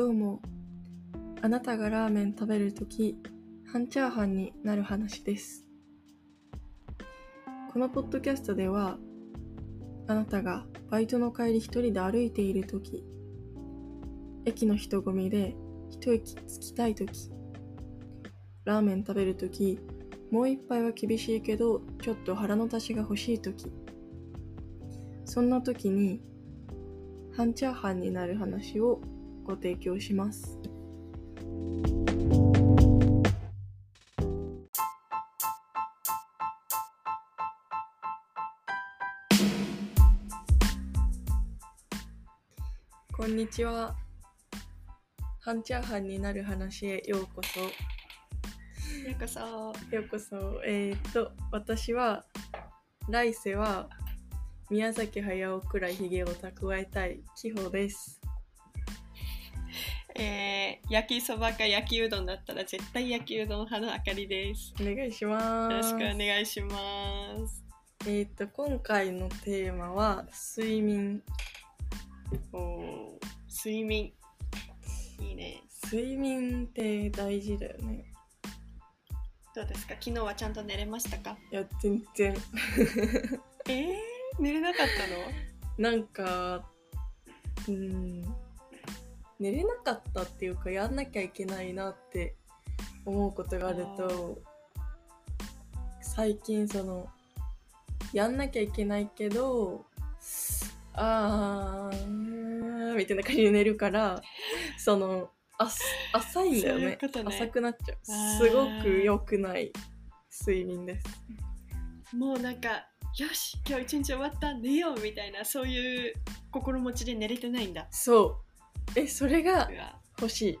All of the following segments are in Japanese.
どうも。あなたがラーメン食べるとき半チャーハンになる話です。このポッドキャストではあなたがバイトの帰り一人で歩いているとき駅の人混みで一息つきたいときラーメン食べるときもう一杯は厳しいけどちょっと腹の足しが欲しいときそんなときに半チャーハンになる話をご提供します。こんにちは。半チャーハンになる話へようこそ。ようこそ。ようこそ。えー、っと、私は、来世は宮崎駿くらいひげを蓄えたい紀穂です。えー、焼きそばか焼きうどんだったら絶対焼きうどん派のあかりです。お願いします。よろしくお願いします。えー、っと、今回のテーマは睡眠。おー睡眠。いいね。睡眠って大事だよね。どうですか？昨日はちゃんと寝れましたか？いや、全然。えー、寝れなかったの？なんか、うん、寝れなかったっていうか、やんなきゃいけないなって思うことがあると、最近その、やんなきゃいけないけど、あー、みたいな感じで寝るから、その、あ浅いんだよね。ね。浅くなっちゃう。すごく良くない睡眠です。もうなんか、よし、今日一日終わった、寝ようみたいな、そういう心持ちで寝れてないんだ。そうえそれが欲しい。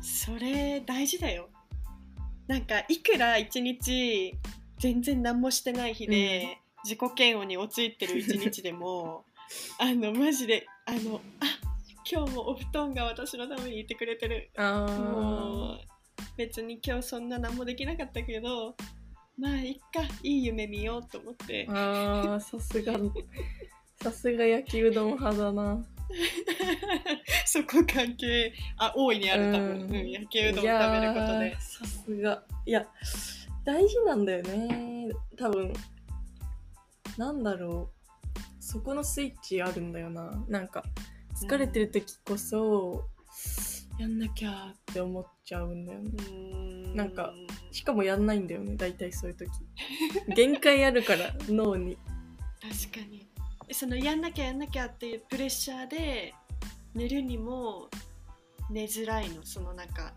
それ大事だよ。なんかいくら一日全然何もしてない日で、自己嫌悪に陥ってる一日でも あのマジであのあ今日もお布団が私のためにいてくれてる。あもう別に今日そんな何もできなかったけどまあいっかいい夢見ようと思って。ーあーさすがさすが焼きうどん派だな そこ関係あ大いにある多分、うん。うん、焼きうどんを食べることで。さすが。いや大事なんだよね。多分。なんだろう。そこのスイッチあるんだよな。なんか疲れてる時こそ、やんなきゃって思っちゃうんだよね。なんかしかもやんないんだよね。大体そういう時。限界あるから脳に。確かにそのやんなきゃやんなきゃっていうプレッシャーで寝るにも寝づらいのそのなんか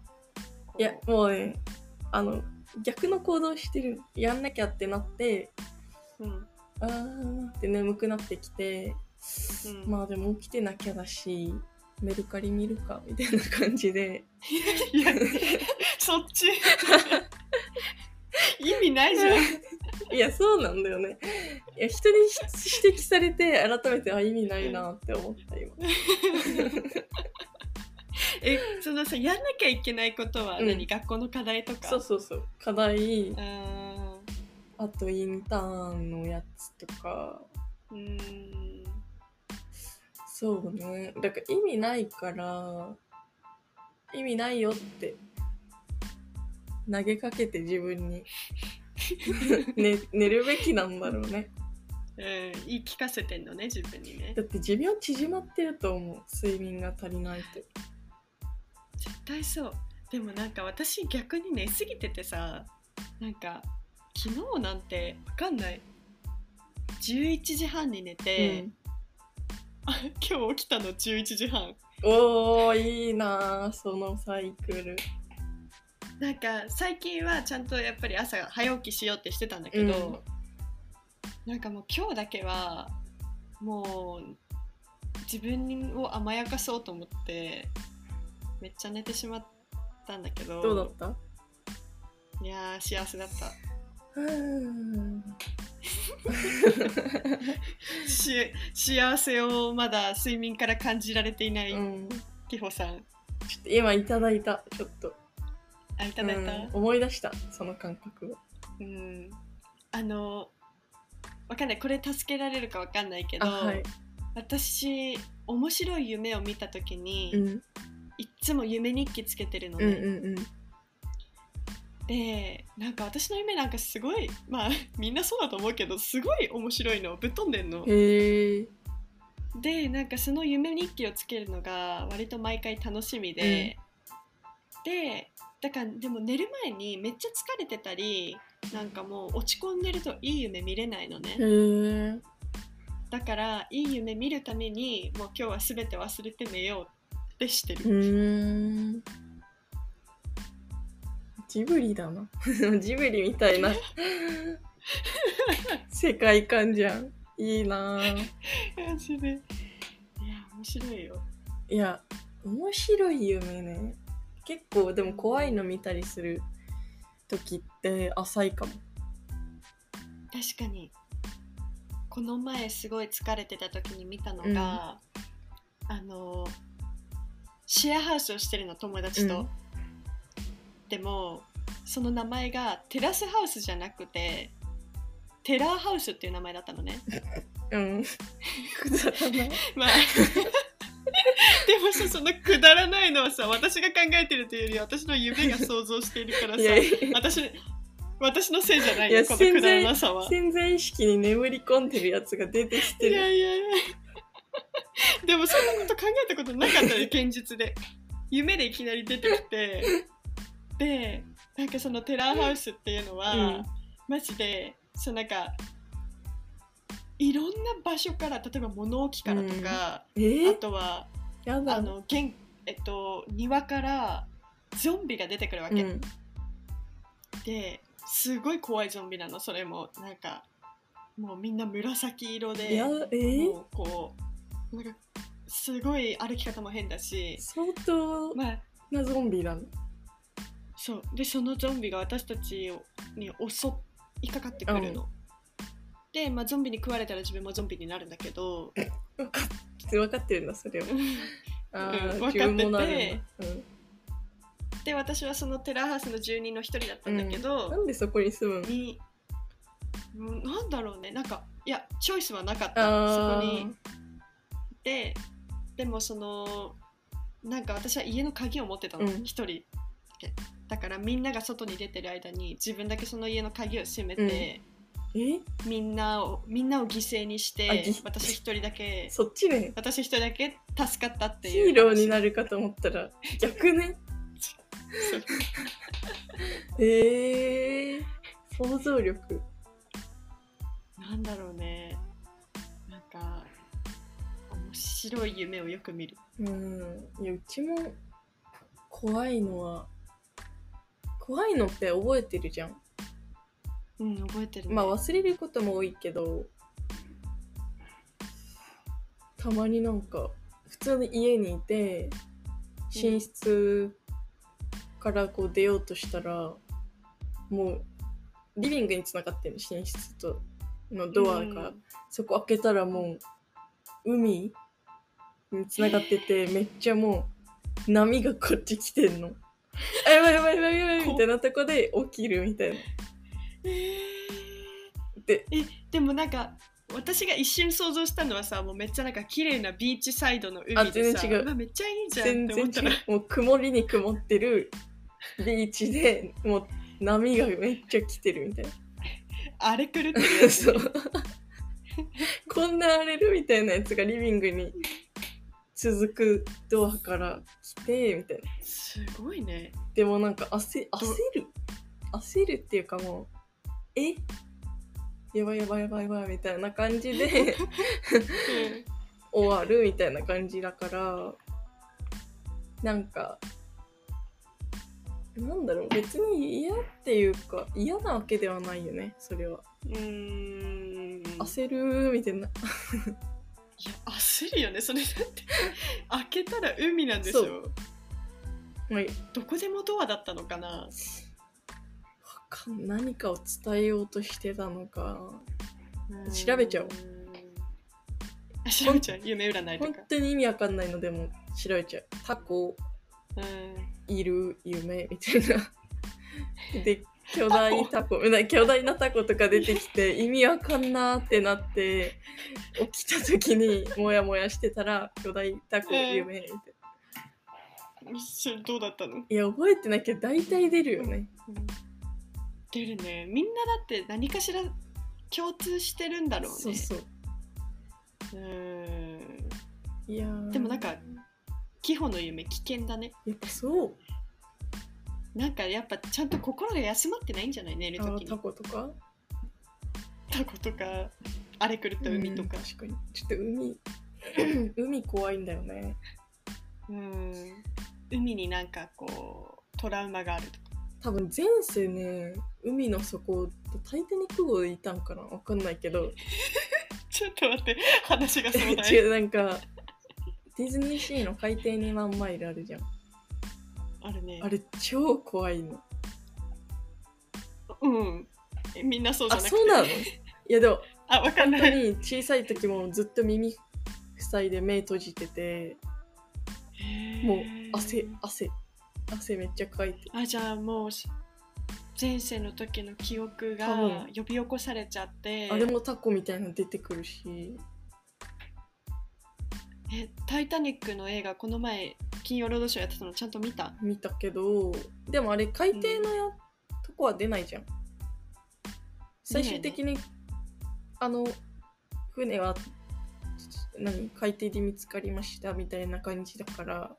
いやもうねあの逆の行動してるやんなきゃってなってうん。あーって眠くなってきてうん。まあでも起きてなきゃだしメルカリ見るかみたいな感じで。いやそっち。意味ないじゃん。いやそうなんだよねいや人に指摘されて改めてあ意味ないなって思った今。えそのさやんなきゃいけないことは何、うん。学校の課題とか？そうそうそう。課題。ああとインターンのやつとか。ーうーん。そうね。だから意味ないから意味ないよって投げかけて自分に、ね、寝るべきなんだろうねうん言い聞かせてんのね自分にね。だって寿命縮まってると思う。睡眠が足りないと絶対そう。でもなんか私逆に寝すぎててさなんか昨日なんてわかんない。11時半に寝て、うん。あ今日起きたの11時半。おーいいなあそのサイクル。なんか最近はちゃんとやっぱり朝早起きしようってしてたんだけど、なんかもう今日だけはもう自分を甘やかそうと思ってめっちゃ寝てしまったんだけどどうだった？いやー幸せだった。幸せをまだ睡眠から感じられていないうんきほさん。ちょっと今いただいたちょっと。あいただいた？うん。思い出したその感覚を。うん、あのわかんない。これ助けられるかわかんないけど、あはい。私面白い夢を見た時に、うん。いっつも夢日記つけてるのうんね、うん。でなんか私の夢なんかすごいまあ みんなそうだと思うけどすごい面白いのぶっ飛んでんの。でなんかその夢日記をつけるのが割と毎回楽しみで、でだからでも寝る前にめっちゃ疲れてたりなんかもう落ち込んでるといい夢見れないのね。だからいい夢見るためにもう今日は全て忘れて寝ようってしてうる、ジブリだな。ジブリみたいな。世界観じゃん。いいな。ぁマジで。いや面白いよ。いや面白い夢ね。結構でも怖いの見たりする時って浅いかも。確かに。この前すごい疲れてた時に見たのが、あのシェアハウスをしてるの友達と、うん。でもその名前がテラスハウスじゃなくてテラーハウスっていう名前だったのね。うん。まあでもさそのくだらないのはさ私が考えてるというより私の夢が想像しているからさいやいや。私私のせいじゃないいやよこのくだらなさは。潜在意識に眠り込んでるやつが出てきていやるいやいや。でもそんなこと考えたことなかったね現実で。夢でいきなり出てきて。でなんかそのテラーハウスっていうのは、うん。マジでそうなんかいろんな場所から例えば物置からとか、えあとはやだ。あの玄えっと庭からゾンビが出てくるわけ、うん。ですごい怖いゾンビなのそれも。なんかもうみんな紫色でやえー？もうこうなんかすごい歩き方も変だし。相当まあなゾンビなのそう。でそのゾンビが私たちに襲いかかってくるの、で、まあ、ゾンビに食われたら自分もゾンビになるんだけど分か分かってるんだそれは。あうんあ分かってて。で私はそのテラーハウスの住人の一人だったんだけうん、ど、なんでそこに住むの？にうんなんだろうね。なんかいやチョイスはなかった。そあこに。ででもそのなんか私は家の鍵を持ってたの。うん。一、人だからみんなが外に出てる間に自分だけその家の鍵を閉めて、えみんなをみんなを犠牲にしあてぎ私一人だけそっちね私一人だけ助かったってヒいうーローになるるかと思ったら逆ね？えー、想像力。なんだろうね。なんか面白い夢をよく見る。うん。いやうちも怖いのは怖いのって覚えてるじゃんうん覚えてる、ね、まあ忘れることも多いけどたまになんか普通に家にいて寝室からこう出ようとしたら、もうリビングにつながってる寝室とのドアが、そこ開けたらもう海につながっててめっちゃもう波がこっち来てんの。あやばいやばいやばいやばいみたいなとこで起きるみたいな。えーでえでもなんか私が一瞬想像したのはさもうめっちゃなんか綺麗なビーチサイドの海でさあ全然違う。わめっちゃいいじゃん全然って思ったら違う。もう曇りに曇ってるビーチでもう波がめっちゃ来てるみたいあれ狂ってるやなつ そう。こんな荒れるみたいなやつがリビングに続くドアから来てみたいな。すごいね。でもなんか焦焦る。焦るっていうかもうえ？やばいやばいやばいやばいみたいな感じで終わるみたいな感じだからなんかなんだろう別に嫌っていうか嫌なわけではないよねそれは。うーん。焦るみたいな。いや焦るよねそれだって。開けたら海なんでしょ。そう。まあどこでもドアだったのかな。わかん何かを伝えようとしてたのか調べちゃおう。あ調べちゃう。夢占いと本か当に意味わかんないのでも調べちゃう。タコうん。いる夢みたいな。で巨大タコ巨大なタコとか出てきて 意味わかんなーってなって起きた時にモヤモヤしてたら巨大タコ夢みたいな。それどうだったの、いや覚えてないけど大体出るよね出るね。みんなだって何かしら共通してるんだろうね。そうそう。うん。いやー。でもなんかキホの夢危険だね。やっぱそう。なんかやっぱちゃんと心が休まってないんじゃない？寝るきに。タコとか？タコとか荒れ狂った海とか。うん確かに。ちょっと海。海怖いんだよね。うん。海になんかこうトラウマがあるとか多分前世ね海の底タイタニック号でいたんかな？わかんないけど。ちょっと待って話が壮大 違うなんかディズニーシーの海底2万マイルあるじゃん。あるね。あれ超怖いの。うん。えみんなそうじゃあなくて。そうなの？いやでも あわかん本当ない。に小さい時もずっと耳塞いで目閉じててもう汗汗汗めっちゃかいてあじゃあもう前世の時の記憶が呼び起こされちゃって。あれもタコみたいなの出てくるし。え「タイタニック」の映画この前金曜ロードショーやってたのちゃんと見た？見たけどでもあれ海底のや、とこは出ないじゃん。最終的に、あの船は何海底で見つかりましたみたいな感じだから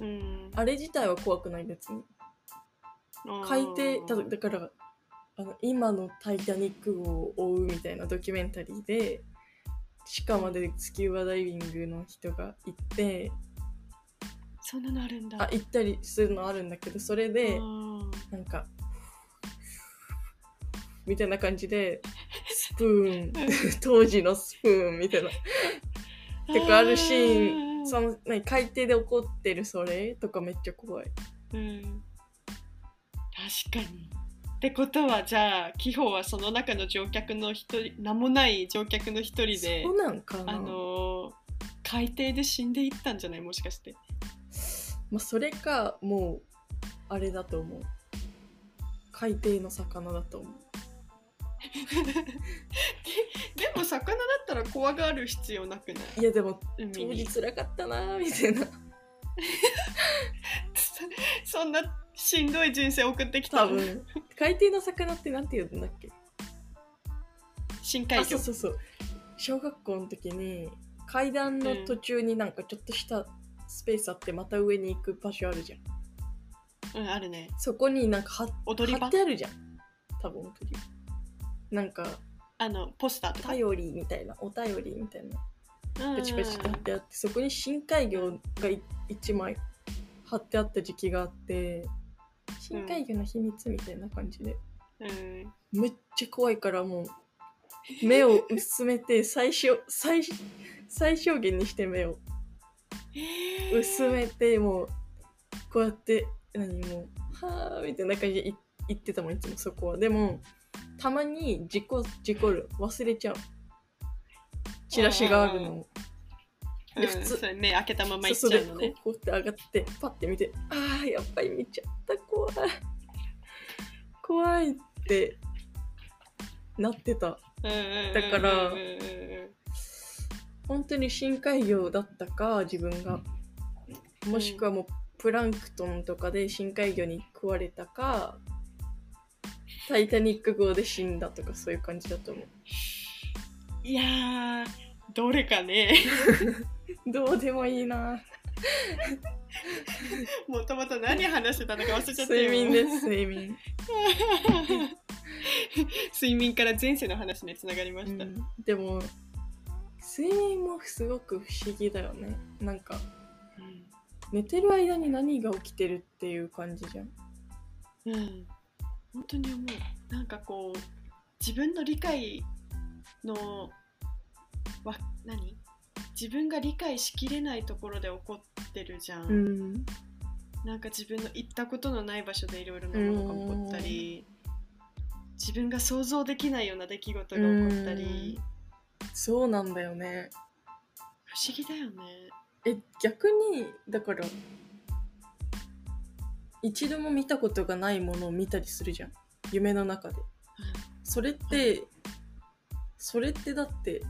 うん。あれ自体は怖くない別に。海底ただからあの今の「タイタニック」号を追うみたいなドキュメンタリーで地下までスキューバダイビングの人が行ってそんなのあるんだ。あ行ったりするのあるんだけどそれでうんなんかみたいな感じで スプーン。当時のスプーンみたいな。とかあるシーンその何海底で起こってるそれとかめっちゃ怖い。うん。確かに。ってことはじゃあ紀宝はその中の乗客の一人名もない乗客の一人でそうなんかな、あのー海底で死んでいったんじゃない？もしかして。まあ、それかもうあれだと思う。海底の魚だと思う でも魚だったら怖がる必要なくない？いやでも海当に時辛かったなーみたいな。そんなしんどい人生送ってきたの？多分。海底の魚ってなんて言うんだっけ？深海魚。あそうそうそう。小学校の時に階段の途中になんかちょっとしたスペースあってまた上に行く場所あるじゃん。うんあるね。そこになんか貼踊り場？貼ってあるじゃん。多分踊り場なんかあのポスターとか？頼りみたいなお便りみたいな。うんパチパチって貼ってあってそこに深海魚が1枚貼ってあった時期があって深海魚の秘密みたいな感じで、うん。めっちゃ怖いからもう目を薄めて 最小最最小限にして目を薄めてもうこうやって何もうはあみたいな感じでい言ってたもんいつもそこは。でもたまに事故事故る。忘れちゃう。チラシがあるのを。でうん普通。それ目開けたままいっちゃうのね。こうって上がってパッて見てああやっぱり見ちゃった怖い。怖いってなってた。だだから本当に深海魚だったか自分が。もしくはもうプランクトンとかで深海魚に食われたかタイタニック号で死んだとかそういう感じだと思う。いやーどれかね。どうでもいいな。もともと何話してたのか忘れちゃったよ。睡眠です睡眠、睡眠から前世の話につながりました、うん。でも睡眠もすごく不思議だよね。なんか寝てる間に何が起きてるっていう感じじゃんうん、うん本当に思うなんかこう自分の理解のわ何自分が理解しきれないところで起こってるじゃん、うん。なんか自分の行ったことのない場所でいろいろなものが起こったり自分が想像できないような出来事が起こったり。そうなんだよね。不思議だよね。え逆にだから一度も見たことがないものを見たりするじゃん。夢の中で。それってそれってだって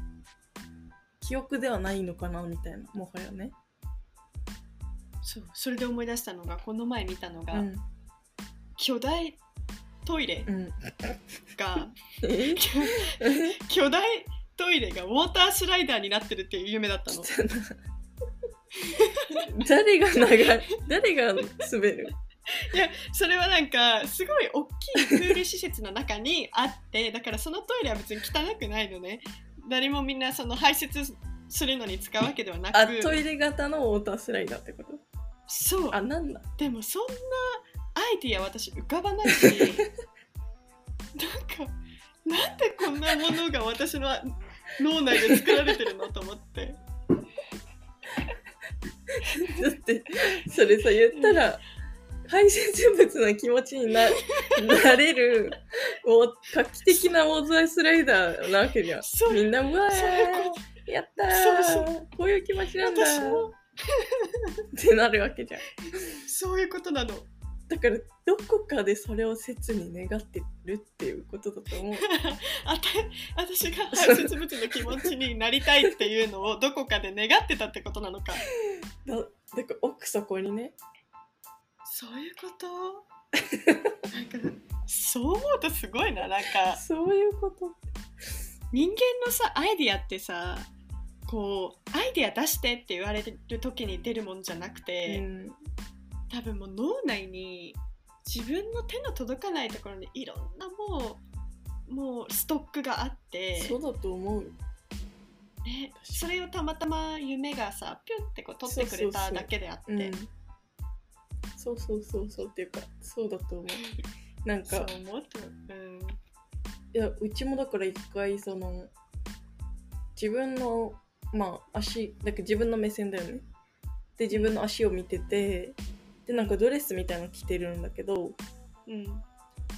記憶ではないのかなみたいなもはやね。そうそれで思い出したのがこの前見たのが、うん。巨大トイレうん。巨大トイレがウォータースライダーになってるっていう夢だったの。誰が長い誰が滑る？いやそれはなんかすごい大きいプール施設の中にあってだからそのトイレは別に汚くないのね。誰もみんなその排泄するのに使うわけではなく。あトイレ型のウォータースライダーってこと？そう。あなんだ？でもそんなアイディア私浮かばないし。なんかなんでこんなものが私の脳内で作られてるのと思って。だってそれさ言ったら排泄物の気持ちにな なれるもう画期的なウォータースライダーなわけじゃん。みんなうわーやったそうーこういう気持ちなんだってなるわけじゃん。そういうことなの。だからどこかでそれを切に願ってるっていうことだと思う。あた私が排泄物の気持ちになりたいっていうのをどこかで願ってたってことなのか。だだから奥底にねそういうこと？なんかそう思うとすごいななんか。そういうこと人間のさアイディアってさこうアイディア出してって言われる時に出るもんじゃなくうて、ん多分もう脳内に自分の手の届かないところにいろんなもうもうストックがあってそうだと思うよ。ね、それをたまたま夢がさピュンってこう取ってくれただけであってうんそうそうそうそうっていうかそうだと思う。なんそうか思うとう。ん。いやうちもだから一回その自分のまあ足だから自分の目線だよね。で自分の足を見ててでなんかドレスみたいなの着てるんだけどうん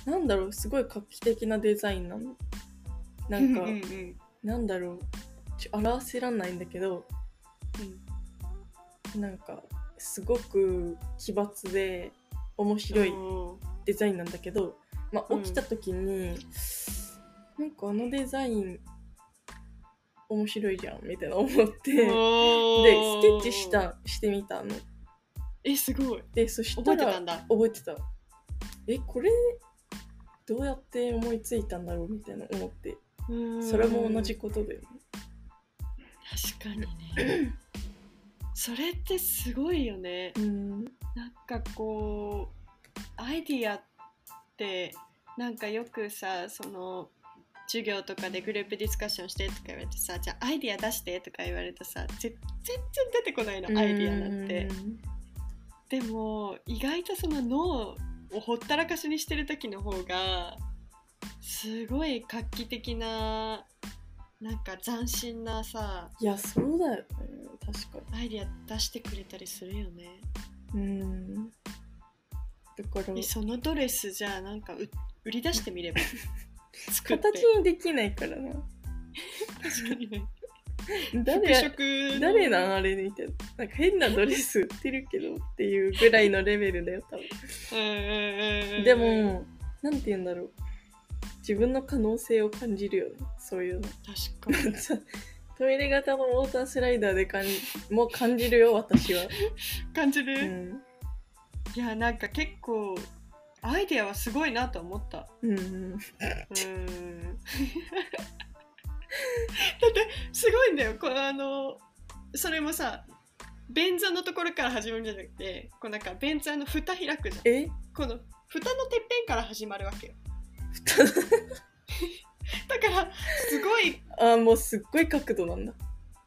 なんだろうすごい画期的なデザインなの。なんかうんうんなんだろう表せらんないんだけどなんかすごく奇抜で面白いデザインなんだけど、まあ、うん。起きた時に、なんかあのデザイン面白いじゃんみたいな思ってでスケッチしたしてみたの。えすごい。でそしたら覚えてたんだ。覚えてた。えこれどうやって思いついたんだろうみたいな思って。それも同じことだよね。確かにね それってすごいよね。うん。なんかこうアイディアってなんかよくさその授業とかでグループディスカッションしてとか言われてさじゃあアイディア出してとか言われたさぜ全然出てこないのアイディアなんて。でも意外とその脳をほったらかしにしてる時の方がすごい画期的ななんか斬新なさいやそうだよね。確かアイディア出してくれたりするよね。にうん。だからえそのドレスじゃあなんかう売り出してみれば。形にできないからな。確かに。ね誰や服飾の。誰なんあれみたいななんか変なドレス売ってるけどっていうぐらいのレベルだよ多分。でもなんて言うんだろう自分の可能性を感じるよね。そういうの。確かに。トイレ型のウォータースライダーでかんもう感じるよ私は、感じうる、ん、いやなんか結構アイディアはすごいなと思った。うんうん。うん。だってすごいんだよ。このあのそれもさ便座のところから始まるんじゃなくてこうなんか便座の蓋開くじゃん。え？この蓋のてっぺんから始まるわけよ。蓋 だからすごいあもうすっごい角度なんだ。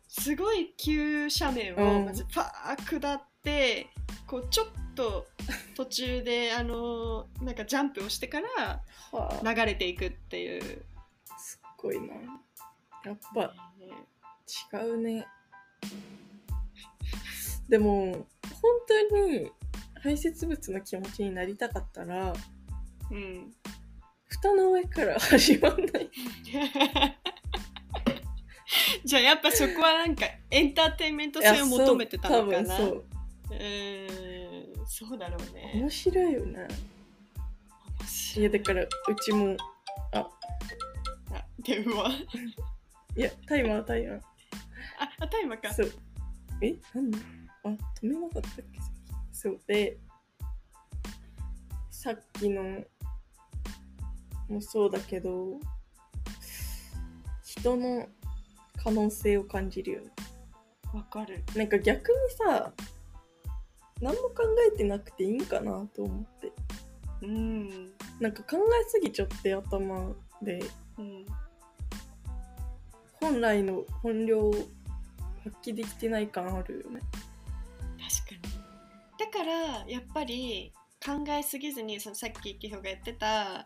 すごい急斜面うん。をまずパー下ってこうちょっと途中で あのなんかジャンプをしてからはあ。流れていくっていう、すっごいな。やっぱ違うね。でも本当に排泄物の気持ちになりたかったらうん蓋の上から始まんない。じゃあやっぱそこはなんかエンターテインメント性を求めてたのかな。そうう。ーんそうだろうね。面白いよね。面い。やだからうちもあ。電話。いやタイマータイマー。ああタイマーか。そう。えなんだあ止めなかったっけ？そう。でさっきのもそうだけど人の可能性を感じるよね。わかる。なんか逆にさ何も考えてなくていいんかなと思って。うん。なんか考えすぎちゃって頭で。うん。本来の本領を発揮できてない感あるよね。確かに。だからやっぱり考えすぎずにそのさっきキヒョが言ってた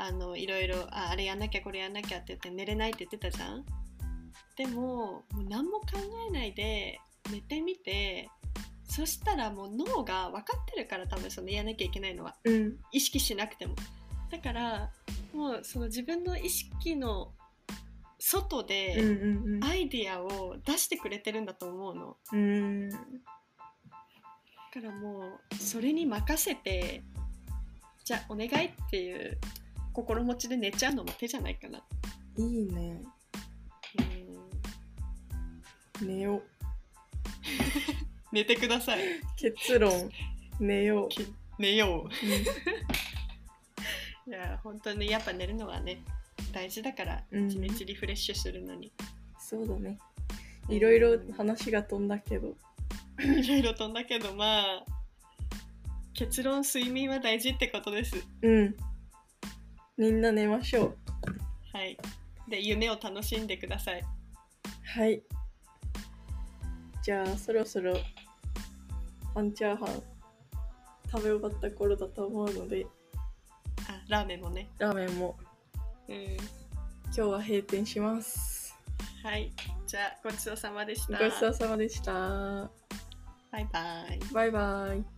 あのいろいろああれやんなきゃこれやんなきゃって言って寝れないって言ってたじゃん？でももう何も考えないで寝てみてそしたらもう脳が分かってるから多分そのやらなきゃいけないのは。うん。意識しなくても。だからもうその自分の意識の外うんでうん。アイディアを出してくれてるんだと思うの。うんうん。だからもうそれに任せてじゃあお願いっていう心持ちで寝ちゃうのも手じゃないかな。いいね。うん寝よう。寝てください。結論。寝よう、き寝よう。うん。いや本当にやっぱ寝るのはね大事だからうん。一日リフレッシュするのに、そうだね。いろいろ話が飛んだけど。いろいろ飛んだけどまあ結論睡眠は大事ってことです。うんみんな寝ましょうはい。で夢を楽しんでください。はいじゃあそろそろ半チャーハン食べ終わった頃だと思うのであラーメンもね。ラーメンもうん。今日は閉店しますはい。じゃあごちそうさまでした。ごちそうさまでしたバイバイ。バイバイ